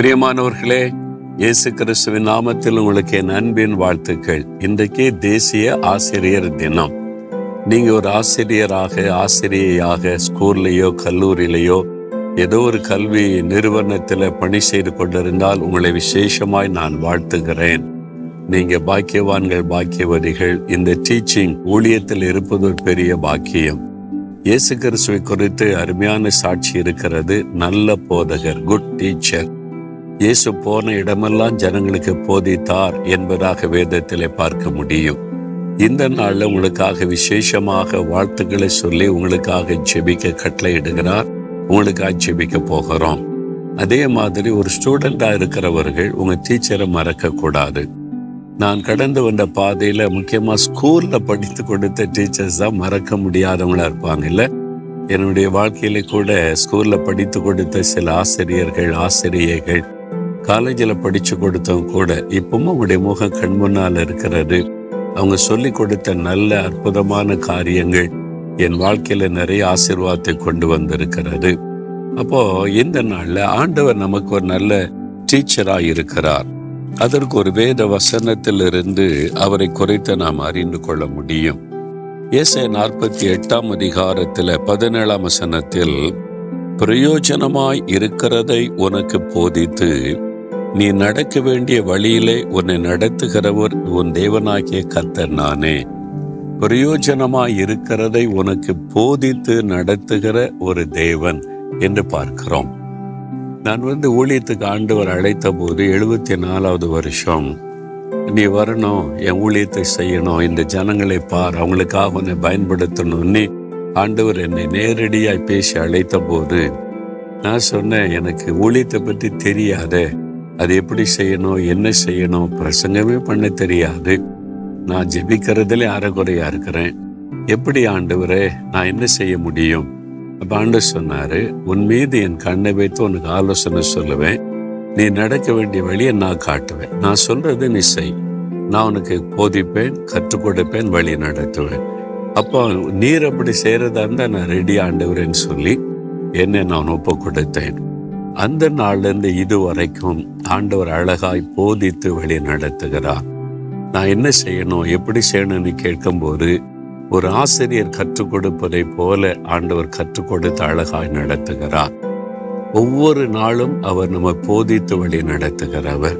பிரியமானவர்களே இயேசு கிறிஸ்துவின் நாமத்தில் உங்களுக்கு என் அன்பின் வாழ்த்துக்கள். இன்றைக்கு தேசிய ஆசிரியர் தினம். நீங்க ஒரு ஆசிரியராக ஆசிரியையாக ஸ்கூல்லையோ கல்லூரியிலையோ ஏதோ ஒரு கல்வி நிறுவனத்தில் பணி செய்து கொண்டிருந்தால் உங்களை விசேஷமாய் நான் வாழ்த்துகிறேன். நீங்க பாக்கியவான்கள் பாக்கியவதிகள் இந்த டீச்சிங் ஊழியத்தில் இருப்பது ஒரு பெரிய பாக்கியம். இயேசு கிறிஸ்துவை குறித்து அருமையான சாட்சி இருக்கிறது நல்ல போதகர் குட் டீச்சர் இயேசு போன இடமெல்லாம் ஜனங்களுக்கு போதித்தார் என்பதாக வேதத்திலே பார்க்க முடியும். இந்த நாளில் உங்களுக்காக விசேஷமாக வாழ்த்துக்களை சொல்லி உங்களுக்காக ஜெபிக்க கட்டளையிடுகிறார். உங்களுக்காக ஜெபிக்க போகிறோம். அதே மாதிரி ஒரு ஸ்டூடெண்டா இருக்கிறவர்கள் உங்க டீச்சரை மறக்க கூடாது நான் கடந்து வந்த பாதையில முக்கியமா ஸ்கூல்ல படித்து கொடுத்த டீச்சர்ஸ் தான் மறக்க முடியாதவங்களா இருப்பாங்க. இல்ல என்னுடைய வாழ்க்கையில கூட ஸ்கூல்ல படித்து கொடுத்த சில ஆசிரியர்கள் ஆசிரியைகள் காலேஜில் படிச்சு கொடுத்தவங்க கூட இப்பவும் அவங்களுடைய முகம் கண் முன்னால் இருக்கிறது. அவங்க சொல்லி கொடுத்த நல்ல அற்புதமான காரியங்கள் என் வாழ்க்கையில நிறைய ஆசீர்வாதத்தை கொண்டு வந்திருக்கிறது. அப்போ இந்த நாளில் ஆண்டவர் நமக்கு ஒரு நல்ல டீச்சராக இருக்கிறார். அதற்கு ஒரு வேத வசனத்திலிருந்து அவரை குறைத்து நாம் அறிந்து கொள்ள முடியும். இயேசை நாற்பத்தி எட்டாம் அதிகாரத்தில் பதினேழாம் வசனத்தில் பிரயோஜனமாய் இருக்கிறதை உனக்கு போதித்து நீ நடக்க வேண்டிய வழியிலே உன்னை நடத்துகிறவர் உன் தேவனாகிய கத்தர் நானே. பிரயோஜனமாய் இருக்கிறதை உனக்கு போதித்து நடத்துகிற ஒரு தேவன் என்று பார்க்கிறோம். நான் வந்து ஊழியத்துக்கு ஆண்டவர் அழைத்த போது எழுபத்தி நாலாவது வருஷம் நீ வரணும் என் ஊழியத்தை செய்யணும் இந்த ஜனங்களை பார் அவங்களுக்காக உன்னை பயன்படுத்தணும்னு ஆண்டவர் என்னை நேரடியாக பேசி அழைத்த போது நான் சொன்னேன் எனக்கு ஊழியத்தை பற்றி தெரியாதே. அது எப்படி செய்யணும் என்ன செய்யணும் பிரசங்கமே பண்ண தெரியாது. நான் ஜெபிக்கிறதுல அறகுறையா இருக்கிறேன். எப்படி ஆண்டவரே நான் என்ன செய்ய முடியும்? அப்ப ஆண்டு சொன்னாரு உன் மீது என் கண்ணை வைத்து உனக்கு ஆலோசனை சொல்லுவேன். நீ நடக்க வேண்டிய வழியை நான் காட்டுவேன். நான் சொல்றது நீ செய். நான் உனக்கு போதிப்பேன் கற்றுக் கொடுப்பேன் வழி நடத்துவேன். அப்போ நீர் அப்படி செய்யறதா இருந்தா நான் ரெடி ஆண்டவரேன்னு சொல்லி என்னை நான் ஒப்பு கொடுத்தேன் அந்த நாள்லருந்து இது வரைக்கும் ஆண்டவர் அழகாய் போதித்து வழி நடத்துகிறார். நான் என்ன செய்யணும் எப்படி செய்யணும்னு கேட்கும்போது ஒரு ஆசிரியர் கற்றுக் கொடுப்பதை போல ஆண்டவர் கற்றுக் கொடுத்து அழகாய் நடத்துகிறார். ஒவ்வொரு நாளும் அவர் நம்ம போதித்து வழி நடத்துகிறவர்.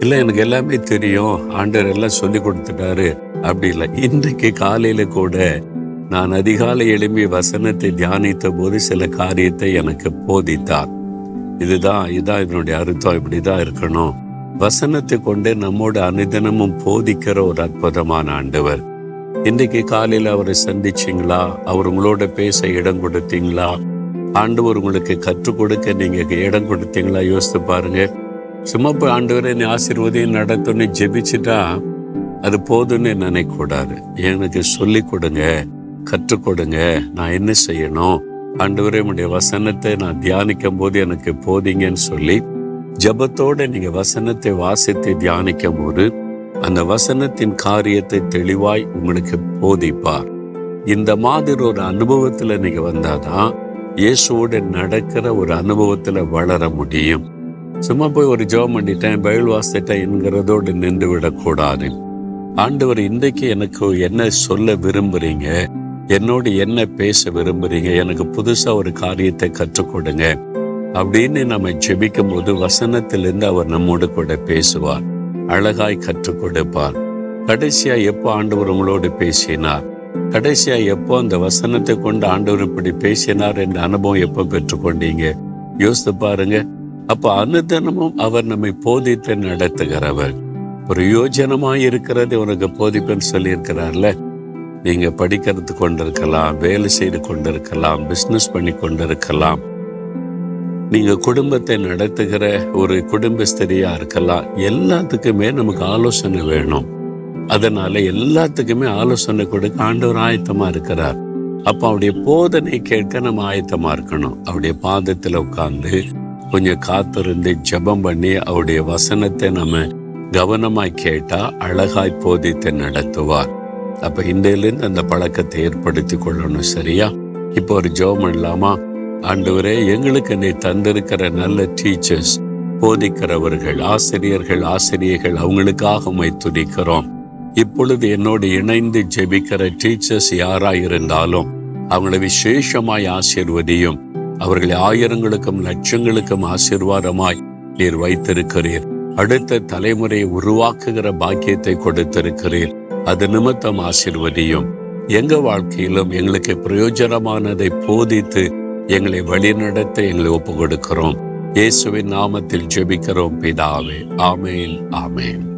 இல்லை எனக்கு எல்லாமே தெரியும் ஆண்டவர் எல்லாம் சொல்லி கொடுத்துட்டாரு அப்படி இல்லை. இன்றைக்கு காலையில கூட நான் அதிகாலை எழும்பி வசனத்தை தியானித்த போது சில காரியத்தை எனக்கு போதித்தார். இதுதான் இதான் இதனுடைய அர்த்தம் இப்படிதான் இருக்கணும். வசனத்தை கொண்டே நம்மோட அனுதினமும் போதிக்கிற ஒரு அற்புதமான ஆண்டவர். இன்றைக்கு காலையில் அவரை சந்திச்சிங்களா? அவர் உங்களோட பேச இடம் கொடுத்தீங்களா? ஆண்டவர் உங்களுக்கு கற்றுக் கொடுக்க நீங்க இடம் கொடுத்தீங்களா? யோசித்து பாருங்க. சும்மா போய் ஆண்டவரை நீ ஆசீர்வதையும் நடத்துன்னு ஜெபிச்சுட்டா அது போதும்னு நினைக்கக்கூடாது. எனக்கு சொல்லி கொடுங்க கற்றுக் கொடுங்க. நான் என்ன செய்யணும்? ஆண்டவரே உடைய வசனத்தை நான் தியானிக்கும் போது எனக்கு போதிங்கன்னு சொல்லி ஜபத்தோட நீங்க வசனத்தை வாசித்து தியானிக்கும் போது அந்த வசனத்தின் காரியத்தை தெளிவாய் உங்களுக்கு போதிப்பார். இந்த மாதிரி ஒரு அனுபவத்துல நீங்க வந்தாதான் இயேசுவோட நடக்கிற ஒரு அனுபவத்துல வளர முடியும். சும்மா போய் ஒரு ஜெபம் பண்ணிட்டேன் பயில் வாசிட்டேன் என்கிறதோடு நின்று விடக்கூடாது ஆண்டவர் இன்றைக்கு எனக்கு என்ன சொல்ல விரும்புறீங்க? என்னோடு என்ன பேச விரும்புறீங்க? எனக்கு புதுசாக ஒரு காரியத்தை கற்றுக் கொடுங்க. அப்படின்னு நம்ம ஜெபிக்கும் போது வசனத்திலிருந்து அவர் நம்மோடு கூட பேசுவார். அழகாய் கற்றுக் கொடுப்பார். கடைசியா எப்போ ஆண்டவர் உங்களோடு பேசினார்? கடைசியா எப்போ அந்த வசனத்தை கொண்டு ஆண்டவர் இப்படி பேசினார் என்ற அனுபவம் எப்போ பெற்றுக்கொண்டீங்க யோசித்து பாருங்க. அப்போ அனுதினமும் அவர் நம்மை போதித்து நடத்துகிறவர். பிரயோஜனமாய் இருக்கிறது உனக்கு போதிப்பேன்னு சொல்லியிருக்கிறார்ல. நீங்க படிக்கிறது கொண்டிருக்கலாம் வேலை செய்து கொண்டிருக்கலாம் பிசினஸ் பண்ணி கொண்டிருக்கலாம். நீங்க குடும்பத்தை நடத்துகிற ஒரு குடும்பஸ்தரியா இருக்கலாம். எல்லாத்துக்குமே நமக்கு ஆலோசனை வேணும். அதனால எல்லாத்துக்குமே ஆலோசனை கொடுக்க ஆண்டவர் ஆயத்தமா இருக்கிறார். அப்ப அவருடைய போதனை கேட்க நம்ம ஆயத்தமா இருக்கணும். அவருடைய பாதத்துல உட்கார்ந்து கொஞ்சம் காத்திருந்து ஜெபம் பண்ணி அவருடைய வசனத்தை நம்ம கவனமாய் கேட்டா அழகாய் போதித்து நடத்துவார். அப்ப இன்றையிலிருந்து அந்த பழக்கத்தை ஏற்படுத்தி கொள்ளணும் சரியா? இப்போ ஒரு ஜோம் இல்லாமா ஆண்டவரே எங்களுக்கு நீ தந்திருக்கிற நல்ல டீச்சர்ஸ் போதிக்கிறவர்கள் ஆசிரியர்கள் ஆசிரியர்கள் அவங்களுக்காக உம்மை துதிக்கிறோம். இப்பொழுது என்னோடு இணைந்து ஜெபிக்கிற டீச்சர்ஸ் யாராயிருந்தாலும் அவங்களை விசேஷமாய் ஆசிர்வதியும். அவர்களை ஆயிரங்களுக்கும் லட்சங்களுக்கும் ஆசீர்வாதமாய் நீர் வைத்திருக்கிறீர். அடுத்த தலைமுறையை உருவாக்குகிற பாக்கியத்தை கொடுத்திருக்கிறீர். அது நிமித்தம் ஆசிர்வதியும். எங்க வாழ்க்கையிலும் எங்களுக்கு பிரயோஜனமானதை போதித்து எங்களை வழிநடத்த எங்களை ஒப்பு கொடுக்கிறோம் இயேசுவின் நாமத்தில் ஜெபிக்கிறோம் பிதாவே. ஆமேன் ஆமேன்.